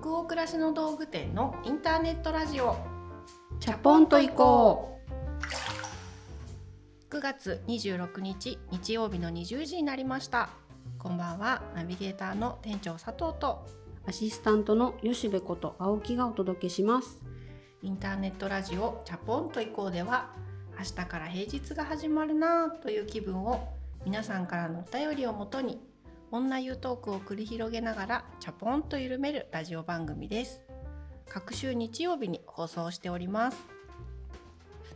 北欧暮らしの道具店のインターネットラジオ。チャポンと行こ9月26日日曜日の20時になりました。こんばんは。ナビゲーターの店長佐藤と。うアシスタントの吉部こと青木がお届けします。インターネットラジオチャポンと行こうでは明日から平日が始まるなぁという気分を皆さんからのお便りをもとに女湯トークを繰り広げながらチャポンと緩めるラジオ番組です。各週日曜日に放送しております。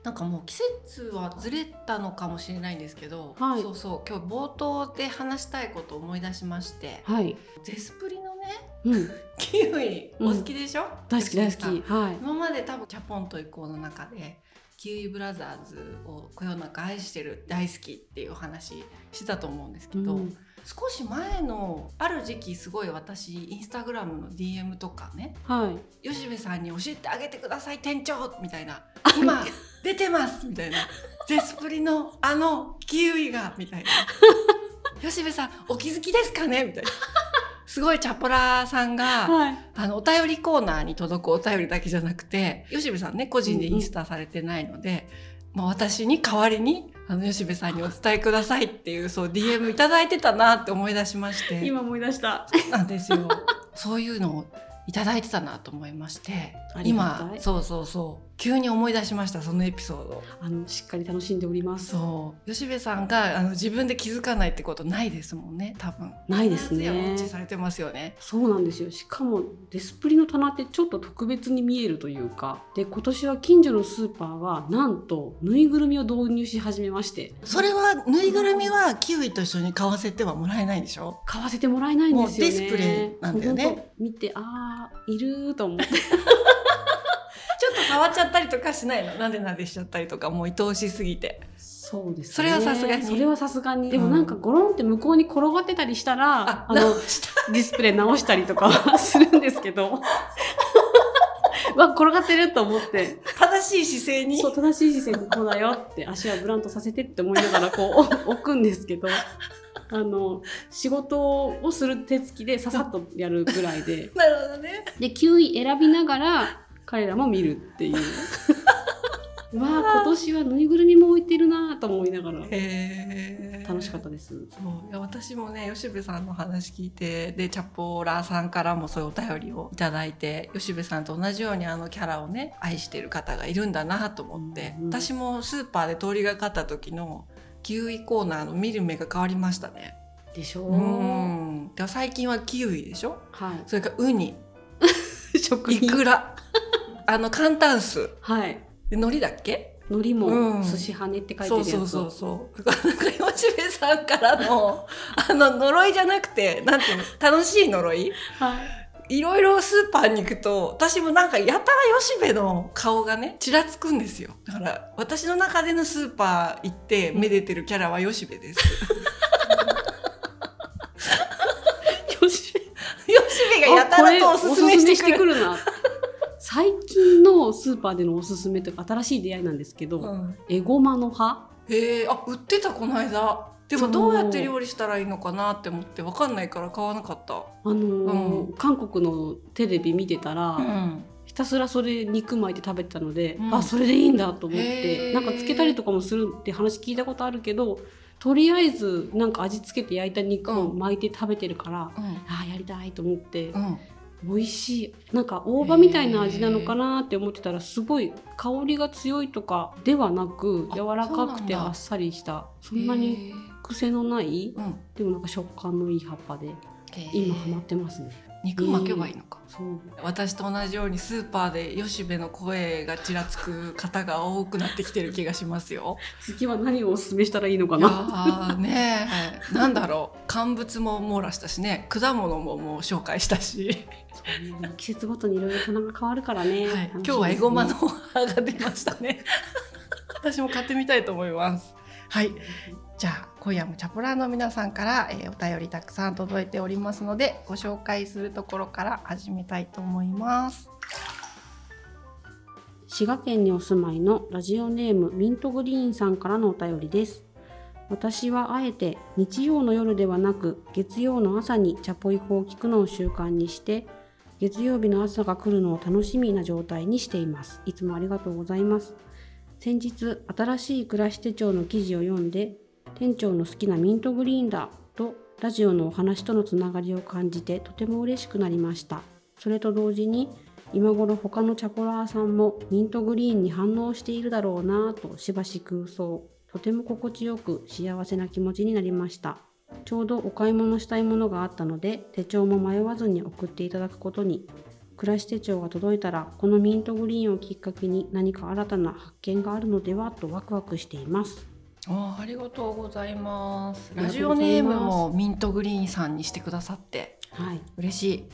なんかもう季節はずれたのかもしれないんですけど、はい。そうそう今日冒頭で話したいことを思い出しましてはい、ゼスプリのねうん、キウイお好きでしょ、大好き大好き。はい。今まで多分チャポンと行こうの中でキウイブラザーズをこよなく愛してる大好きっていうお話してたと思うんですけど、うん少し前のある時期すごい私インスタグラムの DM とかねはい。吉部さんに教えてあげてください店長みたいな今出てますみたいな。ゼスプリのあのキウイがみたいな。吉部さんお気づきですかねみたいな。すごいチャポラーさんがはい。あの、お便りコーナーに届くお便りだけじゃなくて、吉部さんね、個人でインスタされてないので、まあ私に代わりに、あの、吉部さんにお伝えくださいっていう、そう、DM いただいてたなって思い出しまして。今思い出したそうなんですよ。そういうのをいただいてたなと思いまして 今、そうそうそう、急に思い出しました、そのエピソード。あのしっかり楽しんでおります。そう。吉部さんが、あの、自分で気づかないってことないですもんね、多分。ないですね。必ずやウォッチされてますよね。そうなんですよ。しかもデスプリの棚ってちょっと特別に見えるというか。で今年は近所のスーパーはなんとぬいぐるみを導入し始めまして。それはぬいぐるみはキウイと一緒に買わせてはもらえないんでしょ？買わせてもらえないんですよね。もうディスプレイなんだよね。見てあーいるーと思ってちょっと変わっちゃったりとかしないの？なでなでしちゃったりとかもう愛おしすぎて。そうですね。それはさすがに。それはさすがに。でもなんかゴロンって向こうに転がってたりしたら、あの直したディスプレイ直したりとかはするんですけど。うわ転がってると思って。正しい姿勢に？そう正しい姿勢にこうだよって足はブランとさせてって思いながらこう 置くんですけど。あの仕事をする手つきでささっとやるぐらいで。なるほどね。で9位選びながら彼らも見るっていう。う わあ今年はぬいぐるみも置いてるなと思いながら楽しかったです。そういや私もね吉部さんの話聞いてでチャポーラーさんからもそういうお便りをいただいて吉部さんと同じようにあのキャラをね愛してる方がいるんだなと思って、うん私もスーパーで通りがかった時のキウイコーナーの見る目が変わりましたね。でしょう。うんで最近はキウイでしょ？はそれからウニ い。食イクラあの簡単酢はい。で海苔だっけ？海苔もうん。寿司羽って書いてるやつ。そうそうそうそう。だからなんか吉部さんからの あの呪いじゃなくてなんていうの？楽しい呪い？はい。いろいろスーパーに行くと私もなんかやたら吉部の顔がねちらつくんですよ。だから私の中でのスーパー行ってめでてるキャラは吉部ですよし。吉部がやたらとおすすめしてくる。るな。最近のスーパーでのおすすめというか新しい出会いなんですけど、うん。エゴマの葉。へえあ売ってたこの間。でもどうやって料理したらいいのかなって思って分かんないから買わなかった。あのーうん。韓国のテレビ見てたら、うん。ひたすらそれ肉巻いて食べてたので、うん。あそれでいいんだと思ってなんかつけたりとかもするって話聞いたことあるけどとりあえずなんか味付けて焼いた肉を巻いて食べてるから、うん。あーやりたいと思って、うん。美味しい。なんか大葉みたいな味なのかなって思ってたらすごい香りが強いとかではなくあ柔らかくてあっさりしたそんなにへ癖のないでもなんか食感のいい葉っぱで今ハマってますね。肉巻けばいいのか、そう私と同じようにスーパーで吉部の声がちらつく方が多くなってきてる気がしますよ。次は何をおすすめしたらいいのかな。ーねえ なんだろう乾物も網羅したしね果物ももう紹介したし、季節ごとにいろいろ棚が変わるからね。はい、楽しみ今日はエゴマの葉が出ましたね。私も買ってみたいと思います。はいじゃあ今夜もチャポラーの皆さんから、えーお便りたくさん届いておりますのでご紹介するところから始めたいと思います。滋賀県にお住まいのラジオネームミントグリーンさんからのお便りです。私はあえて日曜の夜ではなく月曜の朝にチャポイコを聞くのを習慣にして月曜日の朝が来るのを楽しみな状態にしていますいつもありがとうございます先日新しい暮らし手帳の記事を読んで店長の好きなミントグリーンだとラジオのお話とのつながりを感じてとても嬉しくなりました。それと同時に今頃他のチャポラーさんもミントグリーンに反応しているだろうなぁとしばし空想。とても心地よく幸せな気持ちになりました。ちょうどお買い物したいものがあったので手帳も迷わずに送っていただくことに。暮らし手帳が届いたらこのミントグリーンをきっかけに何か新たな発見があるのではとワクワクしています。あありがとうございます。ラジオネームもミントグリーンさんにしてくださって。はい。嬉しい。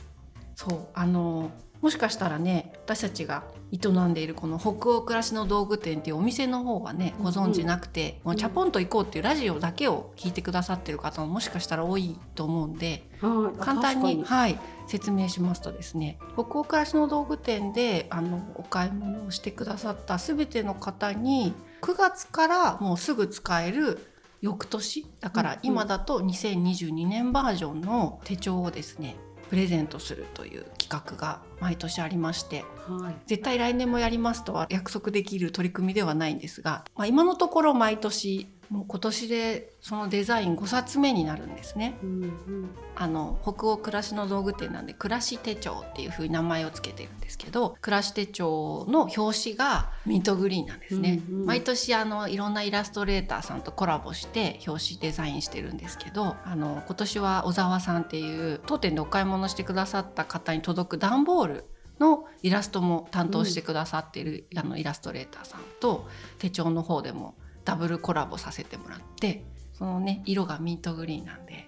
そうあのもしかしたらね私たちが営んでいるこの北欧暮らしの道具店っていうお店の方はねご存知なくて、もうチャポンと行こうっていうラジオだけを聞いてくださってる方ももしかしたら多いと思うんではい簡単にはい、説明しますとですね北欧暮らしの道具店であのお買い物をしてくださった全ての方に9月からもうすぐ使える翌年だから今だと2022年バージョンの手帳をですねプレゼントするという企画が毎年ありましてはい。絶対来年もやりますとは約束できる取り組みではないんですが、まあ、今のところ毎年もう今年でそのデザイン5冊目になるんですね。うんうん。あの北欧暮らしの道具店なんで暮らし手帳っていう風に名前をつけてるんですけど暮らし手帳の表紙がミントグリーンなんですね、うんうん。毎年あのいろんなイラストレーターさんとコラボして表紙デザインしてるんですけどあの今年は小沢さんっていう当店でお買い物してくださった方に届く段ボールのイラストも担当してくださっている、あのイラストレーターさんと手帳の方でもダブルコラボさせてもらってそのね色がミントグリーンなんで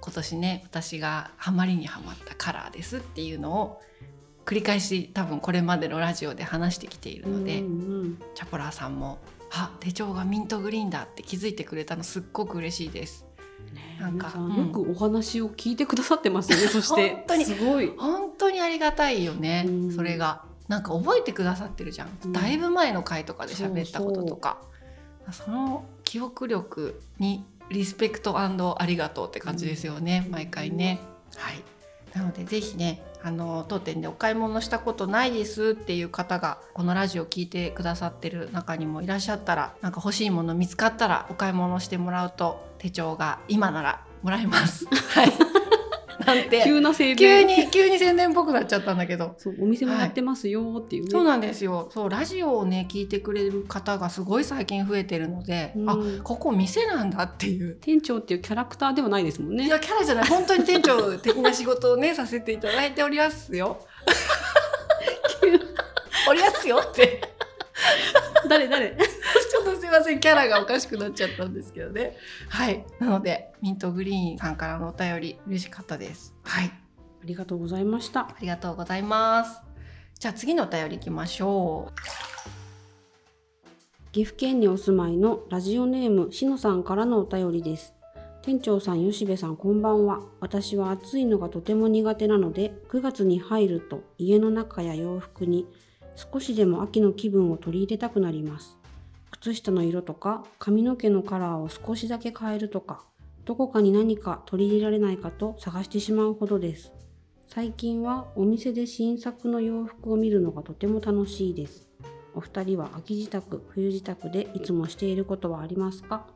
今年ね私がハマりにはまったカラーですっていうのを繰り返し多分これまでのラジオで話してきているので、うんうんチャポラーさんも「あ手帳がミントグリーンだ」って気づいてくれたのすっごく嬉しいです。ね。なんか。うんよくお話を聞いてくださってますよね、そして。本当に。すごい。本当にありがたいよね、うん。それが。なんか覚えてくださってるじゃん、うん。だいぶ前の回とかで喋ったこととか。その記憶力にリスペクトありがとうって感じですよね、うん。毎回ね。はい。なのでぜひねあの当店でお買い物したことないですっていう方がこのラジオ聞いてくださってる中にもいらっしゃったらなんか欲しいもの見つかったらお買い物してもらうと手帳が今ならもらえます。は いなんて急な宣急伝に急に宣伝っぽくなっちゃったんだけど。そうお店もやってますよっていうね、そうなんですよ。そうラジオをね聞いてくれる方がすごい最近増えてるので、うんあここ店なんだっていう。店長っていうキャラクターではないですもんねいやキャラじゃない本当に店長的な仕事をねさせていただいておりますよ。おりますよって。誰誰？ちょっとすいませんキャラがおかしくなっちゃったんですけどね。はいなのでミントグリーンさんからのお便り嬉しかったです。はいありがとうございましたありがとうございます。じゃあ次のお便りいきましょう。岐阜県にお住まいのラジオネームしのさんからのお便りです店長さん吉部さんこんばんは私は暑いのがとても苦手なので9月に入ると家の中や洋服に少しでも秋の気分を取り入れたくなります。靴下の色とか髪の毛のカラーを少しだけ変えるとかどこかに何か取り入れられないかと探してしまうほどです。最近はお店で新作の洋服を見るのがとても楽しいです。お二人は秋支度、冬支度でいつもしていることはありますか？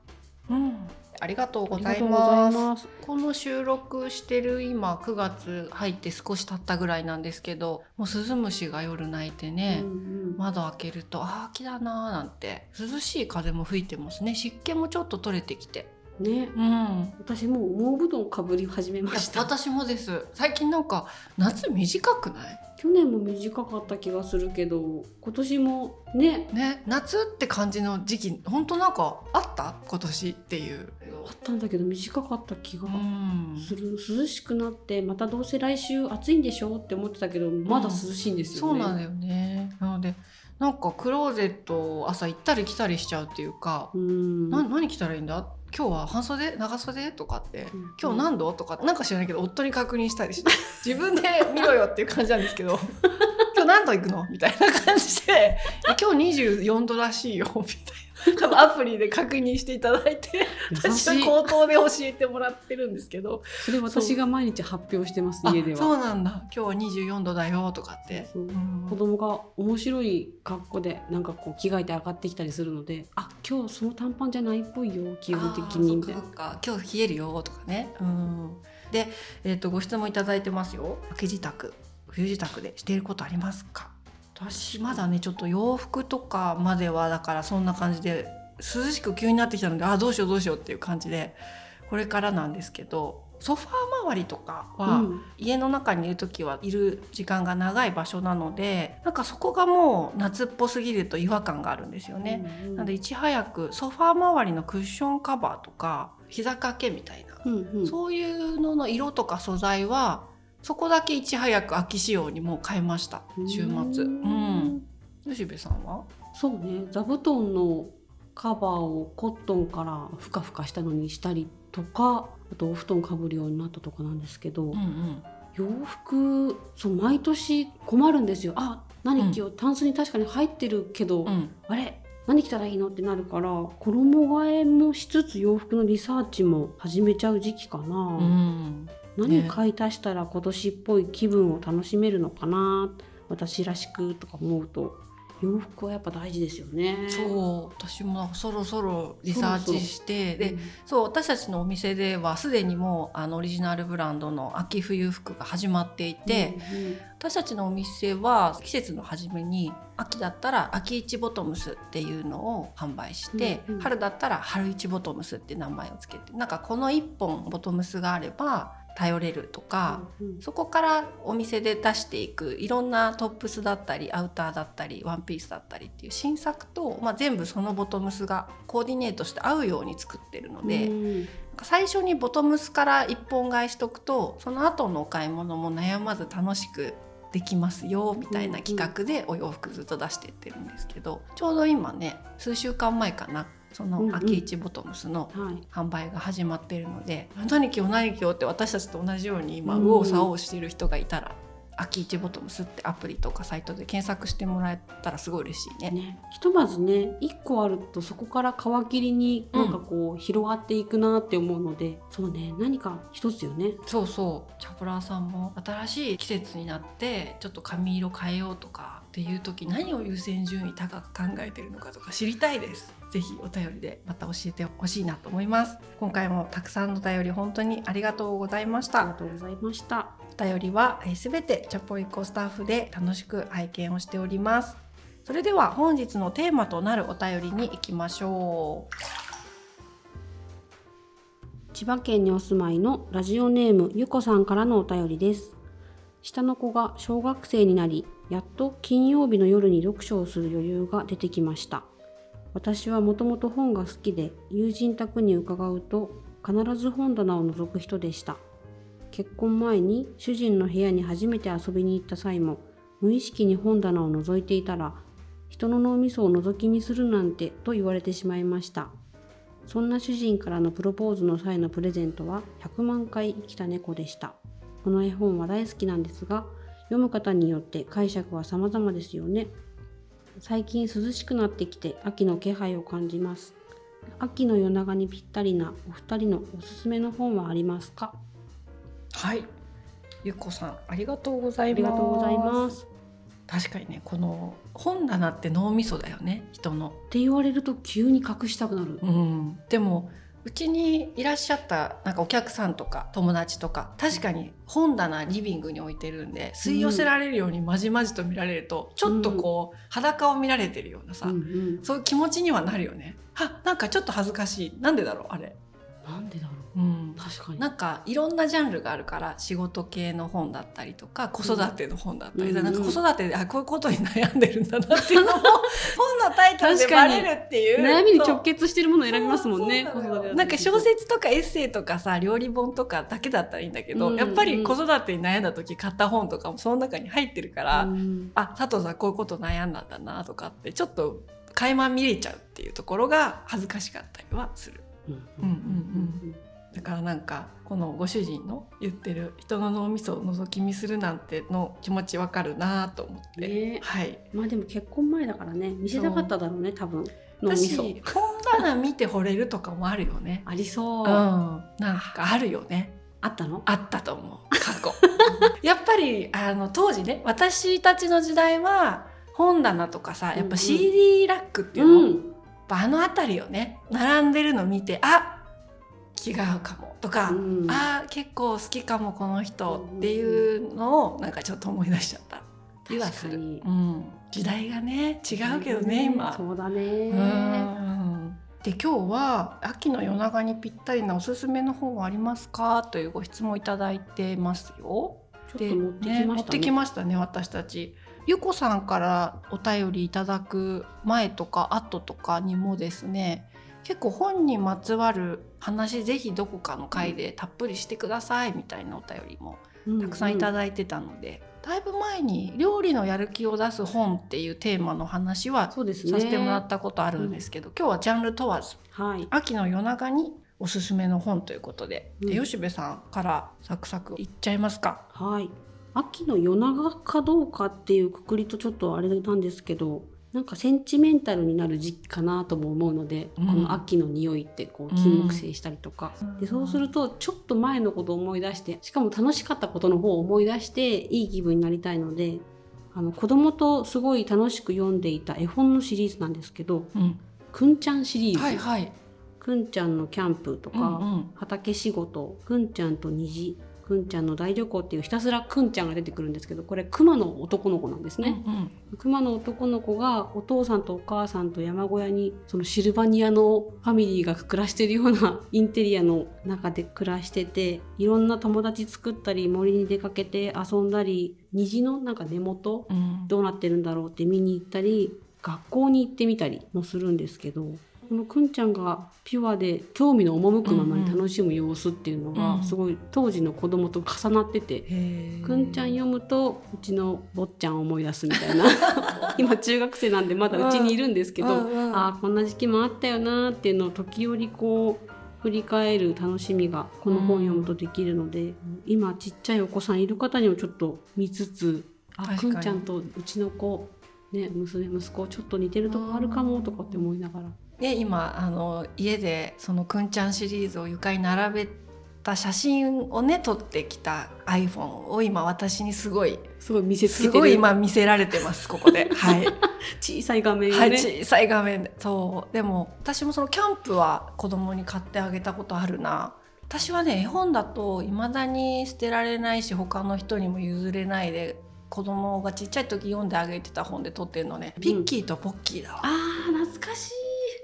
うん、ありがとうございます。この収録してる今9月入って少し経ったぐらいなんですけどもうスズムシが夜鳴いてね、うんうん。窓開けるとあー秋だなーなんて涼しい風も吹いてますね。湿気もちょっと取れてきてね、うん。私もう羽毛布団かぶり始めました。私もです。最近なんか夏短くない？去年も短かった気がするけど、今年もね、ね夏って感じの時期本当なんかあった？今年っていう。あったんだけど短かった気がうん。する。涼しくなってまたどうせ来週暑いんでしょ？って思ってたけど、まだ涼しいんですよね。そうなんだよねなのでなんかクローゼットを朝行ったり来たりしちゃうっていうか、何着たらいいんだ？今日は半袖？長袖？とかってうん。今日何度？とかなんか知らないけど夫に確認したりして自分で見ろよっていう感じなんですけど 今日何度行くの？みたいな感じで今日24度らしいよみたい 多分アプリで確認していただいて私は口頭で教えてもらってるんですけど。それ私が毎日発表してます家では。そうなんだ。今日は24度だよとかって。そう。子供が面白い格好でなんかこう着替えて上がってきたりするのであ今日その短パンじゃないっぽいよ基本的に。みたいな今日冷えるよとかね。うん。で、えーと、ご質問いただいてますよ。秋支度冬支度でしていることありますか？私まだねちょっと洋服とかまではだからそんな感じで涼しく急になってきたのであどうしようどうしようっていう感じでこれからなんですけどソファー周りとかは、うん、家の中にいる時はいる時間が長い場所なのでなんかそこがもう夏っぽすぎると違和感があるんですよね。うんうん、なのでいち早くソファー周りのクッションカバーとか膝掛けみたいな、うんうん、そういうのの色とか素材はそこだけいち早く秋仕様にもう変えました。週末。うん、吉部さんは？そうね。座布団のカバーをコットンからふかふかしたのにしたりとかあとお布団かぶるようになったとかなんですけど、うんうん、洋服そう毎年困るんですよ。あ何今日タンスに確かに入ってるけど、うん、あれ？何着たらいいの？ってなるから衣替えもしつつ洋服のリサーチも始めちゃう時期かな、うん、何買い足したら今年っぽい気分を楽しめるのかな、私らしくとか思うと。洋服はやっぱ大事ですよね。そう私もそろそろリサーチして。で、うん、そう私たちのお店ではすでにもうあのオリジナルブランドの秋冬服が始まっていて、うんうん、私たちのお店は季節の初めに秋だったら秋市ボトムスっていうのを販売して、うんうん、春だったら春市ボトムスって名前を付けてなんかこの1本ボトムスがあれば頼れるとか、うんうん、そこからお店で出していくいろんなトップスだったりアウターだったりワンピースだったりっていう新作と、まあ、全部そのボトムスがコーディネートして合うように作ってるので、うん、最初にボトムスから1本買いしとくとその後のお買い物も悩まず楽しくできますよみたいな企画でお洋服ずっと出してってるんですけど、ちょうど今ね数週間前かなその秋市ボトムスの販売が始まっているので、うんうん、何着よ何着よって私たちと同じように今右往左往している人がいたら、秋市ボトムスってアプリとかサイトで検索してもらえたらすごい嬉しいね。ね。ひとまずね1個あるとそこから皮切りになんかこう、広がっていくなって思うのでそうね何か一つよね。そうそう。チャプラーさんも新しい季節になってちょっと髪色変えようとかっていう時何を優先順位高く考えてるのかとか知りたいです。ぜひお便りでまた教えてほしいなと思います。今回もたくさんのお便り本当にありがとうございました。ありがとうございました。お便りはすべてチャポイコスタッフで楽しく拝見をしております。それでは本日のテーマとなるお便りに行きましょう。千葉県にお住まいのラジオネームゆこさんからのお便りです。下の子が小学生になりやっと金曜日の夜に読書をする余裕が出てきました。私はもともと本が好きで友人宅に伺うと必ず本棚を覗く人でした。結婚前に主人の部屋に初めて遊びに行った際も無意識に本棚を覗いていたら人の脳みそを覗き見するなんてと言われてしまいました。そんな主人からのプロポーズの際のプレゼントは100万回生きた猫でした。この絵本は大好きなんですが読む方によって解釈は様々ですよね。最近涼しくなってきて秋の気配を感じます。秋の夜長にぴったりなお二人のおすすめの本はありますか？はい。ゆっこさんありがとうございます。ありがとうございます。確かにねこの本棚って脳みそだよね人の。って言われると急に隠したくなる。うん、でもうちにいらっしゃったなんかお客さんとか友達とか確かに本棚リビングに置いてるんで吸い寄せられるようにまじまじと見られると、ちょっとこう、裸を見られてるようなさ、そういう気持ちにはなるよね。はなんかちょっと恥ずかしいなんでだろうあれ。なんでだろう。うん、確かに。なんかいろんなジャンルがあるから仕事系の本だったりとか子育ての本だったり、うん、なんか子育てであこういうことに悩んでるんだなっていうのも本のタイトルでバレるっていう悩みに直結してるものを選びますもんねなんか小説とかエッセイとかさ料理本とかだけだったらいいんだけど、うんうん、やっぱり子育てに悩んだ時買った本とかもその中に入ってるから、うん、あ佐藤さんこういうこと悩んだんだなとかってちょっと垣間見れちゃうっていうところが恥ずかしかったりはする。うんうんうんうん。だからなんかこのご主人の言ってる人の脳みそを覗き見するなんての気持ちわかるなと思って、ね、はい。まあでも結婚前だからね。見せたかっただろうね多分。脳みそ私本棚見て惚れるとかもあるよね。ありそう。う、ん、なんかあるよね。あったの？あったと思う。過去。やっぱりあの当時ね私たちの時代は本棚とかさやっぱ CD ラックっていうの、うんあの辺りをね並んでるの見てあ気が合うかもとか、うん。あ結構好きかもこの人っていうのをなんかちょっと思い出しちゃった。気はする、確かにうん、時代がね違うけどね今。そうだね。うん。で今日は秋の夜長にぴったりなおすすめの本はありますか？というご質問いただいてますよ。ちょっと持ってきましたね持ってきましたね私たち。ゆこさんからお便りいただく前とか後とかにもですね結構本にまつわる話ぜひどこかの回でたっぷりしてくださいみたいなお便りもたくさんいただだいてたので、だいぶ前に「料理のやる気を出す本」っていうテーマの話はさせてもらったことあるんですけど、今日はジャンル問わずはい。秋の夜長におすすめの本ということで,、でうん。吉部さんからサクサクいっちゃいますか？はい秋の夜長かどうかっていうくくりとちょっとあれなんですけどなんかセンチメンタルになる時期かなとも思うので、うん。この秋の匂いってこう金木犀したりとか、うん。でそうするとちょっと前のことを思い出してしかも楽しかったことの方を思い出していい気分になりたいのであの子供とすごい楽しく読んでいた絵本のシリーズなんですけどうん、「くんちゃん」シリーズ、はいはい。くんちゃんのキャンプとか、うんうん。畑仕事くんちゃんと虹くんちゃんの大旅行っていうひたすらくんちゃんが出てくるんですけどこれ熊の男の子なんですね、うん熊の男の子がお父さんとお母さんと山小屋にそのシルバニアのファミリーが暮らしてるようなインテリアの中で暮らしてていろんな友達作ったり森に出かけて遊んだり虹のなんか根元うんうん。どうなってるんだろうって見に行ったり学校に行ってみたりもするんですけどこのくんちゃんがピュアで興味の赴くままに楽しむ様子っていうのうんがすごい当時の子供と重なってて。へー。くんちゃん読むとうちの坊ちゃんを思い出すみたいな。今中学生なんでまだうちにいるんですけど、うんうんああこんな時期もあったよなっていうのを時折こう振り返る楽しみがこの本読むとできるので、今ちっちゃいお子さんいる方にもちょっと見つつあくんちゃんとうちの子ね娘息子ちょっと似てるとこあるかもとかって思いながら。ね、今あの家でそのくんちゃんシリーズを床に並べた写真をね撮ってきた iPhone を今私にすごいすごい見せつけすごい今見せられてますここで。はい、小さい画面がはい、ね、小さい画面で。そう。でも私もそのキャンプは子供に買ってあげたことあるな。私はね絵本だと未だに捨てられないし他の人にも譲れないで子供がちっちゃい時読んであげてた本で撮ってるのね、ピッキーとポッキーだわ。あー懐かしい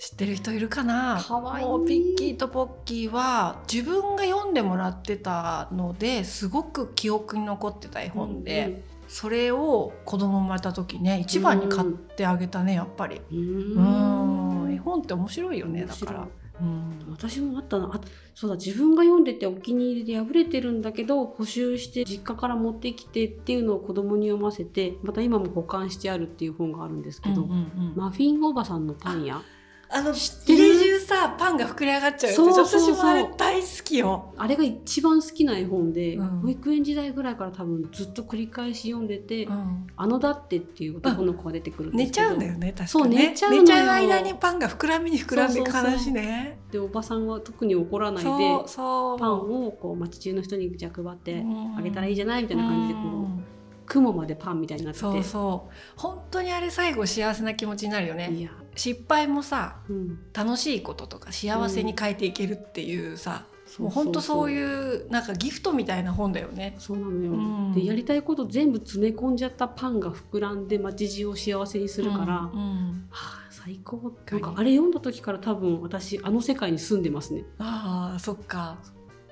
知ってる人いるかな？かわい。いもうピッキーとポッキーは自分が読んでもらってたのですごく記憶に残ってた絵本で、それを子供生まれた時ね一番に買ってあげたねやっぱり。うん。うん。絵本って面白いよねだから。うん。私もあったな。あそうだ自分が読んでてお気に入りで破れてるんだけど補修して実家から持ってきてっていうのを子供に読ませてまた今も保管してあるっていう本があるんですけど、うんうんうん。マフィンおばさんのパン屋あの家中さパンが膨れ上がっちゃうやつ。そうそうそう。私もあれ大好きよ。あれが一番好きな絵本で、うん。保育園時代ぐらいから多分ずっと繰り返し読んでて、うん。あのだってっていう男の子が出てくるんですけど、寝ちゃうんだよね確かにそうね寝ちゃう寝ちゃう間にパンが膨らみに膨らんでいくそう。そうそう話ね。でおばさんは特に怒らないでパンをこう街中の人にじゃあ配ってあげたらいいじゃゃないみたいな感じでこう雲までパンみたいになってて。そうそう。本当にあれ最後幸せな気持ちになるよね。いや、失敗もさうん、楽しいこととか幸せに変えていけるっていうさ、そもう本当そうういうなんかギフトみたいな本だよね。そうなのよ、うん。でやりたいこと全部詰め込んじゃったパンが膨らんで街中を幸せにするから、はうんうん。あ最高。なんかあれ読んだ時から多分私あの世界に住んでますね。ああそっか。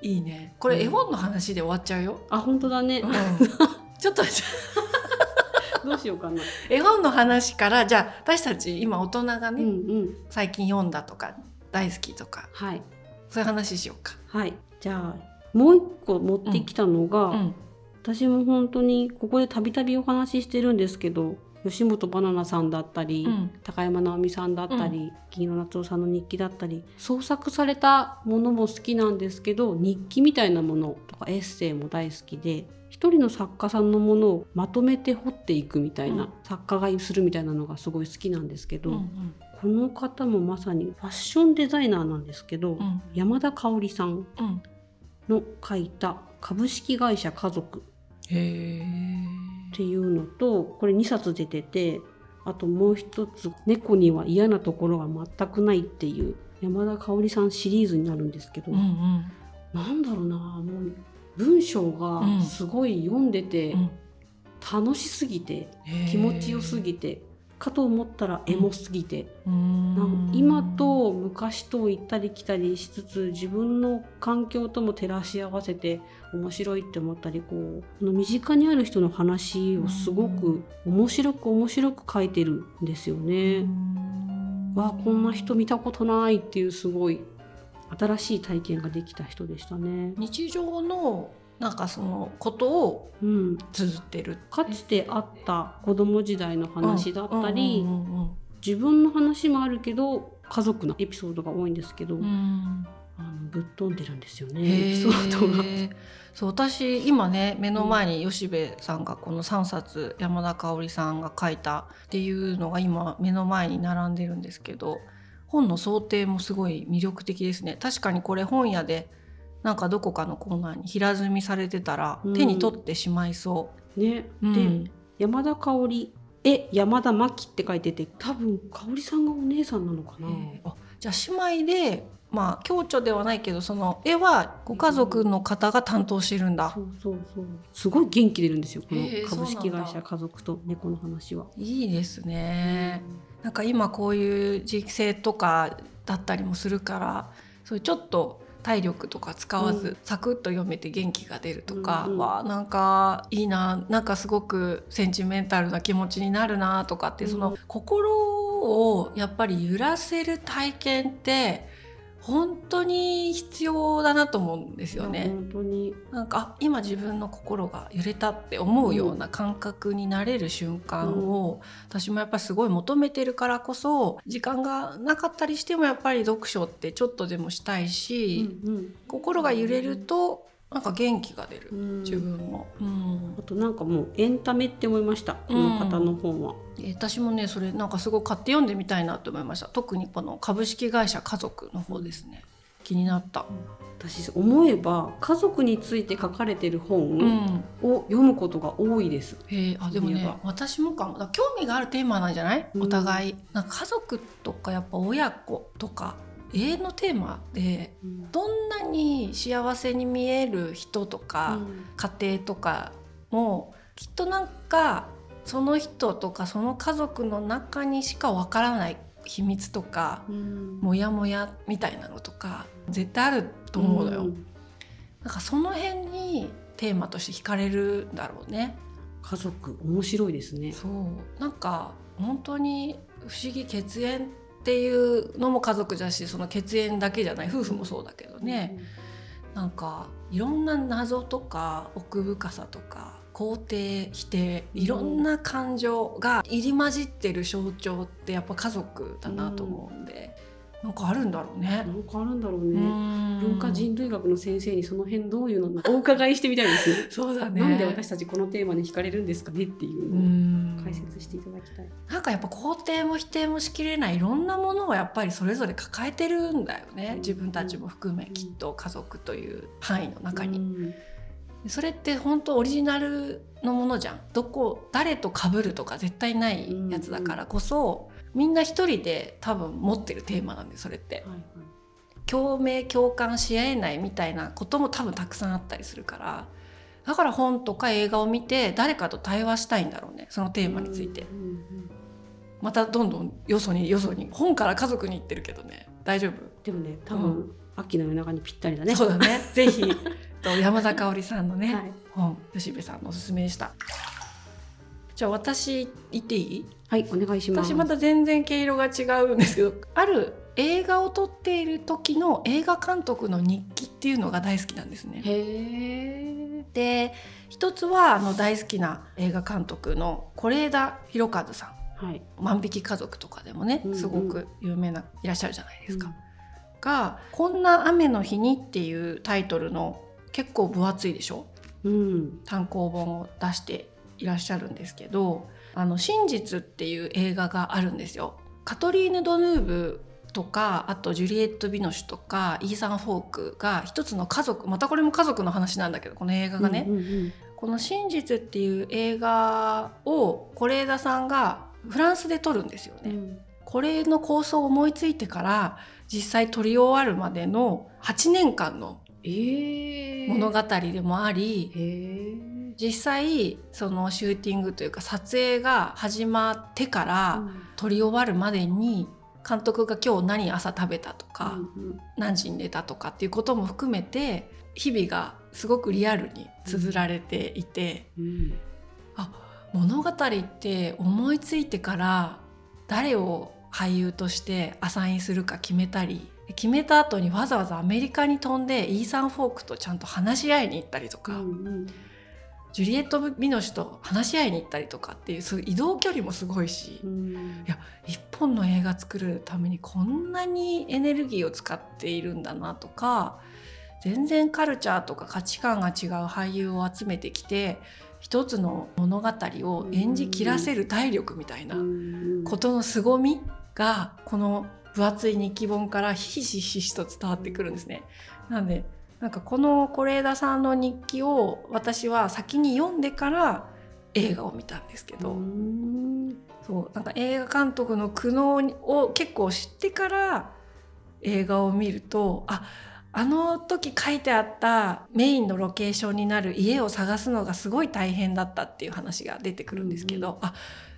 いいね。これ絵本の話で終わっちゃうよ。あ本当だね、うん。ちょっとどうしようかな。絵本の話からじゃあ私たち今大人がね、うんうん。最近読んだとか大好きとかはい。そういう話しようか。はい。じゃあもう一個持ってきたのが、うん。私も本当にここでたびたびお話ししてるんですけど吉本ばななさんだったり、うん。高山直美さんだったり、銀色夏夫さんの日記だったり創作されたものも好きなんですけど日記みたいなものとかエッセイも大好きで一人の作家さんのものをまとめて彫っていくみたいな、うん。作家がするみたいなのがすごい好きなんですけど、うんうん。この方もまさにファッションデザイナーなんですけど、うん。山田香織さんうんの書いた「株式会社家族」っていうのとこれ2冊出ててあともう一つ「猫には嫌なところが全くない」っていう山田香織さんシリーズになるんですけど、うんうん。なんだろうなもう文章がすごい読んでてうん。楽しすぎて、気持ちよすぎてかと思ったらエモすぎて、なん今と昔と行ったり来たりしつつ自分の環境とも照らし合わせて面白いって思ったりこう身近にある人の話をすごく面白く面白く書いてるんですようね。ん。わあこんな人見たことないっていうすごい新しい体験ができた人でしたね。日常のなんかそのことをうん、綴ってるかつてあった子供時代の話だったり、うんうん自分の話もあるけど家族のエピソードが多いんですけど、うん。うんあのぶっ飛んでるんですよねへエピソードが。ーそう私今ね目の前に吉部さんがこの3冊山田香織さんが書いたっていうのが今目の前に並んでるんですけど本の想定もすごい魅力的ですね。確かにこれ本屋でなんかどこかのコーナーに平積みされてたらうん。手に取ってしまいそね、う、うん。で山田香織え山田真紀って書いてて多分香織さんがお姉さんなのかな。へーあじゃあ姉妹でまあ共著ではないけどその絵はご家族の方が担当してるんだ。そ、うそうそう。すごい元気出るんですよこの株式会社家族と猫の話は。いいですね、なんか今こういう時期性とかだったりもするからそういうちょっと体力とか使わず、うん。サクッと読めて元気が出るとかうんうん。は、なんかいいななんかすごくセンチメンタルな気持ちになるなとかって、うん。その心をやっぱり揺らせる体験って本当に必要だなと思うんですよね。本当に。なんかあ今自分の心が揺れたって思うような感覚になれる瞬間を、私もやっぱりすごい求めてるからこそ時間がなかったりしてもやっぱり読書ってちょっとでもしたいし、うん。心が揺れるとなんか元気が出る、うん。自分も。うん。あとなんかもうエンタメって思いましたこの方の本は。え私もねそれなんかすごい買って読んでみたいなと思いました。特にこの株式会社家族の方ですね。気になった。私思えば家族について書かれてる本うん。を読むことが多いです。へえあでもね私もかも。だから興味があるテーマなんじゃない、うん。お互い。なんか家族とかやっぱ親子とか永遠のテーマでうんどんなに幸せに見える人とか、家庭とかもきっとなんかその人とかその家族の中にしかわからない秘密とかうんモヤモヤみたいなのとか絶対あると思うのよ。んなんかその辺にテーマとして惹かれるんだろうね。家族面白いですね。そうなんか本当に不思議血縁っていうのも家族だしその血縁だけじゃない夫婦もそうだけどね、なんかいろんな謎とか奥深さとか肯定否定いろんな感情が入り混じってる象徴ってやっぱ家族だなと思うんで、なんかあるんだろうねな。んかあるんだろううね。ん文化人類学の先生にその辺どういうの？お伺いしてみたいですね。そうだね。なんで私たちこのテーマに惹かれるんですかねっていううのをん解説していただきたい。なんかやっぱ肯定も否定もしきれないいろんなものをやっぱりそれぞれ抱えてるんだよね、うん自分たちも含めうんきっと家族という範囲の中に、うんそれって本当オリジナルのものじゃんどこ誰と被るとか絶対ないやつだからこそ、みんな一人で多分持ってるテーマなんでそれって。はいはい。共鳴共感し合えないみたいなことも多分たくさんあったりするから。だから本とか映画を見て誰かと対話したいんだろうねそのテーマについて。うんうんまたどんどんよそによそに。本から家族に行ってるけどね。大丈夫？でもね多分、秋の夜長にぴったりだね。そうだね。ぜひと山田香織さんのね、はい。本吉部さんのおすすめでしたじゃあ私言っていい？はいお願いします。私また全然毛色が違うんですけどある映画を撮っている時の映画監督の日記っていうのが大好きなんですね。へえ。で一つはあの大好きな映画監督の是枝裕和さんはい。「万引き家族」とかでもねうんうんすごく有名ないらっしゃるじゃないですか。が「こんな雨の日に」っていうタイトルの結構分厚いでしょ？うん。単行本を出していらっしゃるんですけど「あの真実」っていう映画があるんですよ。カトリーヌ・ドヌーブとかあとジュリエット・ビノシュとかイーサン・フォークが一つの家族またこれも家族の話なんだけどこの映画がね、うんうんこの「真実」っていう映画を是枝さんがフランスで撮るんですよね。うん。これの構想を思いついてから実際撮り終わるまでの8年間のええ物語でもあり、へえ実際そのシューティングというか撮影が始まってから撮り終わるまでに監督が今日何朝食べたとか、うん何時に寝たとかっていうことも含めて日々がすごくリアルに綴られていて、うん。物語って思いついてから誰を俳優としてアサインするか決めたり決めた後にわざわざアメリカに飛んでイーサン・フォークとちゃんと話し合いに行ったりとか、うんジュリエット・ミノシュと話し合いに行ったりとかっていうそういう移動距離もすごいし、うんいや一本の映画作るためにこんなにエネルギーを使っているんだなとか全然カルチャーとか価値観が違う俳優を集めてきて一つの物語を演じきらせる体力みたいなうんことの凄みがこの分厚い日記本からひしひしと伝わってくるんですね。なんでなんかこの是枝さんの日記を私は先に読んでから映画を見たんですけど、うんそうなんか映画監督の苦悩を結構知ってから映画を見るとああの時書いてあったメインのロケーションになる家を探すのがすごい大変だったっていう話が出てくるんですけど、あ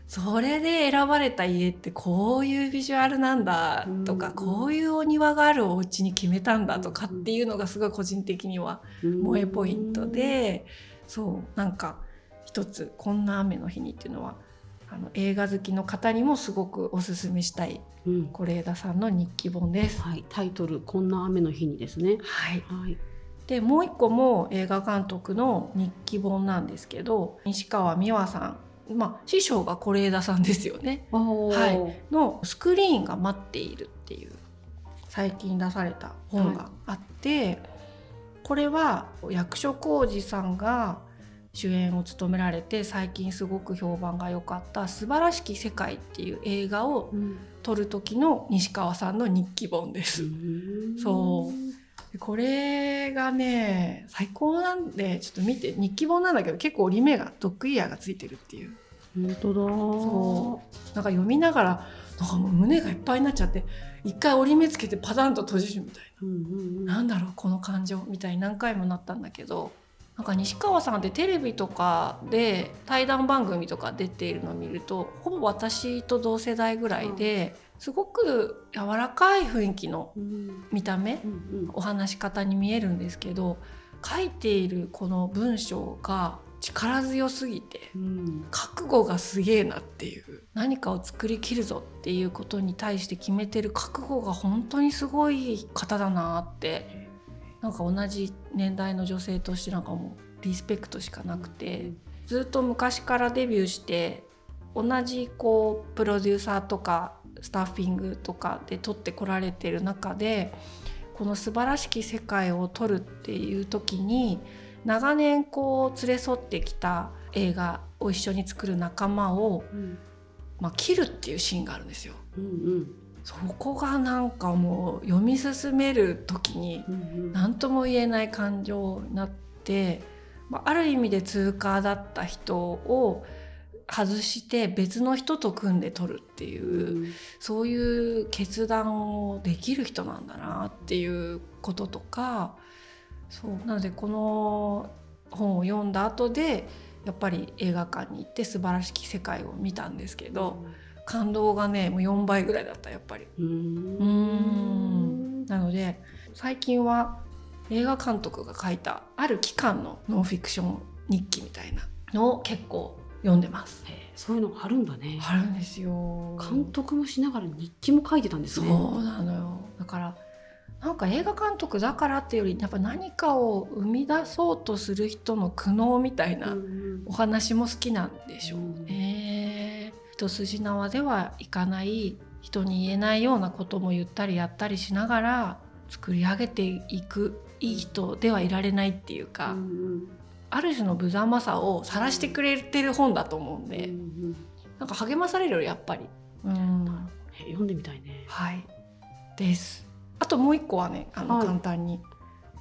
それで選ばれた家ってこういうビジュアルなんだとか、うんこういうお庭があるお家に決めたんだとかっていうのがすごい個人的には萌えポイントで、そうなんか一つこんな雨の日にっていうのはあの映画好きの方にもすごくおすすめしたいうん是枝さんの日記本です。はい、タイトル「こんな雨の日に」ですね。はい、はい。でもう一個も映画監督の日記本なんですけど西川美和さんまあ師匠が是枝さんですよね。おはい。の「スクリーンが待っている」っていう最近出された本があって、これは役所広司さんが主演を務められて最近すごく評判が良かった「素晴らしき世界」っていう映画をうん。撮る時の西川さんの日記本です。そう。でこれがね最高なんでちょっと見て日記本なんだけど結構折り目がドッグイヤーがついてるっていう本当だ。そなんか読みながらなんかもう胸がいっぱいになっちゃって一回折り目つけてパタンと閉じるみたいうんうんうん。ななんだろうこの感情みたいに何回もなったんだけどなんか西川さんってテレビとかで対談番組とか出ているのを見るとほぼ私と同世代ぐらいですごく柔らかい雰囲気のうん。見た目うんお話し方に見えるんですけど書いているこの文章が力強すぎてうん。覚悟がすげえなっていう何かを作りきるぞっていうことに対して決めてる覚悟が本当にすごい方だなってなんか同じ年代の女性としてなんかもうリスペクトしかなくてずっと昔からデビューして同じこうプロデューサーとかスタッフィングとかで撮ってこられてる中でこの素晴らしき世界を撮るっていう時に長年こう連れ添ってきた映画を一緒に作る仲間を、うん。まあ、切るっていうシーンがあるんですよ。うんそこがなんかもう読み進める時にうんうん。何とも言えない感情になって、まあ、ある意味で通過だった人を外して別の人と組んで撮るっていう、そういう決断をできる人なんだなっていうこととかそうなのでこの本を読んだ後でやっぱり映画館に行って素晴らしき世界を見たんですけど感動がねもう4倍ぐらいだったやっぱり。ううん。ん。なので最近は映画監督が書いたある期間のノンフィクション日記みたいなのを結構読んでます。そういうのがあるんだね。あるんですよ。監督もしながら日記も書いてたんですそうね。なのよだからなんか映画監督だからっていうよりやっぱ何かを生み出そうとする人の苦悩みたいなうんお話も好きなんでしょうね。一筋縄ではいかない人に言えないようなことも言ったりやったりしながら作り上げていくいい人ではいられないっていうか、うんある種の無様さを晒してくれてる本だと思うんうんで、うんなんか励まされるよやっぱり。うんえ読んでみたいね。はいですあともう一個はねあのはい簡単に、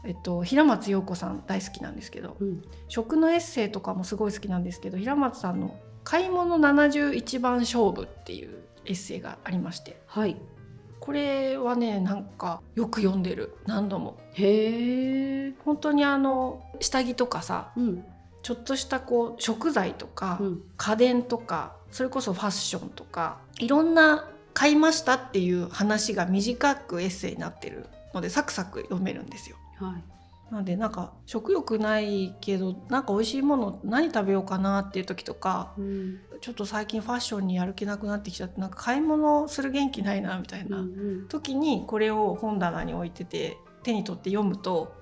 えっと、平松陽子さん大好きなんですけどうん。食のエッセイとかもすごい好きなんですけど平松さんの「買い物71番勝負」っていうエッセイがありましてはい。これはねなんかよく読んでる何度もへえ。本当にあの下着とかさうん。ちょっとしたこう食材とか、うん。家電とかそれこそファッションとかいろんな買いましたっていう話が短くエッセイになってるのでサクサク読めるんですよ。はい。なのでなんか食欲ないけどなんか美味しいもの何食べようかなっていう時とかうん。ちょっと最近ファッションにやる気なくなってきちゃってなんか買い物する元気ないなみたい。なん時にこれを本棚に置いてて手に取って読むと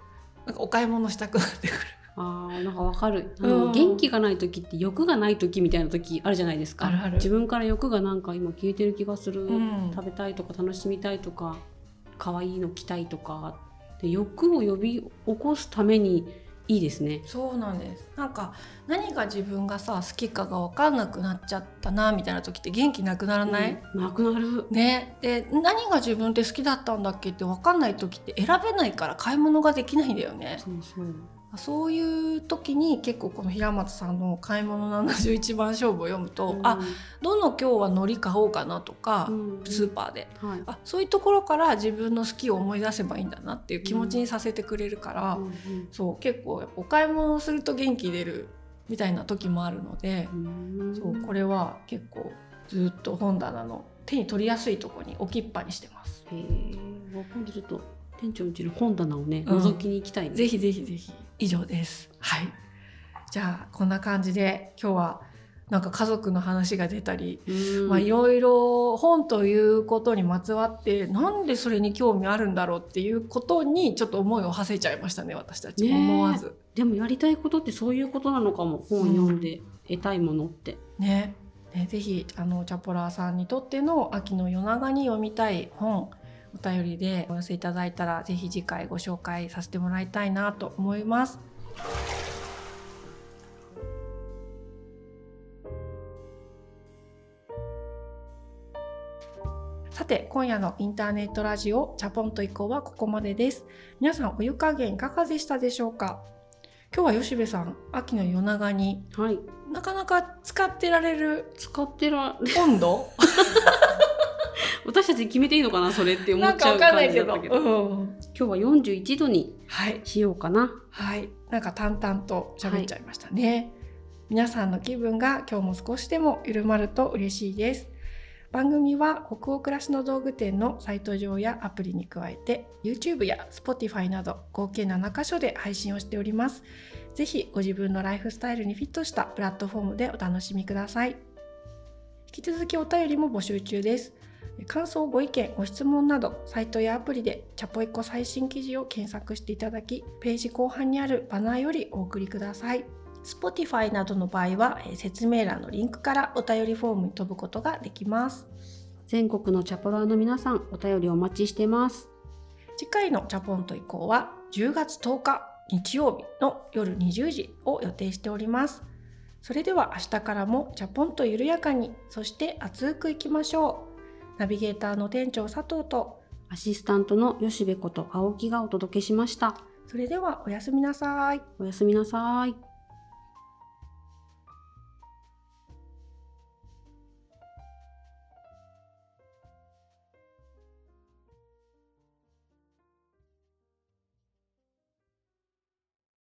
なんかお買い物したくなってくる。ああ、なんかわかる。あの、うん元気がない時って欲がない時みたいな時あるじゃないですか。あるある自分から欲がなんか今消えてる気がする。うん食べたいとか楽しみたいとか可愛いの着たいとかで欲を呼び起こすためにいいですね。そうなんですなんか何が自分がさ好きかが分かんなくなっちゃったなみたいな時って元気なくならない、うんなくなる。ねで何が自分って好きだったんだっけって分かんない時って選べないから買い物ができないんだよねそうそう。そういう時に結構この平松さんの「買い物71 番勝負」を読むと、あどの今日は海苔買おうかなとか、うんスーパーではい。あそういうところから自分の好きを思い出せばいいんだなっていう気持ちにさせてくれるから、うんそう結構やっぱお買い物をすると元気出るみたいな時もあるので、うんそうこれは結構ずっと本棚の手に取りやすいところに置きっぱにしてます。へえ。今度ちょっと店長うちの本棚をねうん覗きに行きたいね。ぜひぜひぜひ以上です。はい。じゃあこんな感じで今日はなんか家族の話が出たり、いろいろ本ということにまつわってなんでそれに興味あるんだろうっていうことにちょっと思いを馳せちゃいましたね私たち思わず。でもやりたいことってそういうことなのかも本読んで得たいものって。ね。ねぜひあのチャポラーさんにとっての秋の夜長に読みたい本お便りでお寄せいただいたらぜひ次回ご紹介させてもらいたいなと思います。さて今夜のインターネットラジオチャポンと以降はここまでです皆さんお湯加減いかがでしたでしょうか？今日は吉部さん秋の夜長にはい。なかなか使ってられる使ってら温度？私たち決めていいのかなそれって思っちゃう感。じだったけど。うん、今日は41度にはい。しようかな。はい。なんか淡々と喋っちゃいましたね。皆さんの気分が今日も少しでも緩まると嬉しいです。番組は北欧暮らしの道具店のサイト上やアプリに加えて YouTube や Spotify など合計7カ所で配信をしております。ぜひご自分のライフスタイルにフィットしたプラットフォームでお楽しみください。引き続きお便りも募集中です。感想、ご意見、ご質問など、サイトやアプリでチャポイコ最新記事を検索していただき、ページ後半にあるバナーよりお送りください。Spotify などの場合は、えー説明欄のリンクからお便りフォームに飛ぶことができます。全国のチャポラーの皆さん、お便りお待ちしてます。次回のチャポンと以降は10月10日日曜日の夜20時を予定しております。それでは明日からもチャポンと緩やかに、そして熱くいきましょう。ナビゲーターの店長佐藤と、アシスタントの吉部こと青木がお届けしました。それではおやすみなさい。おやすみなさい。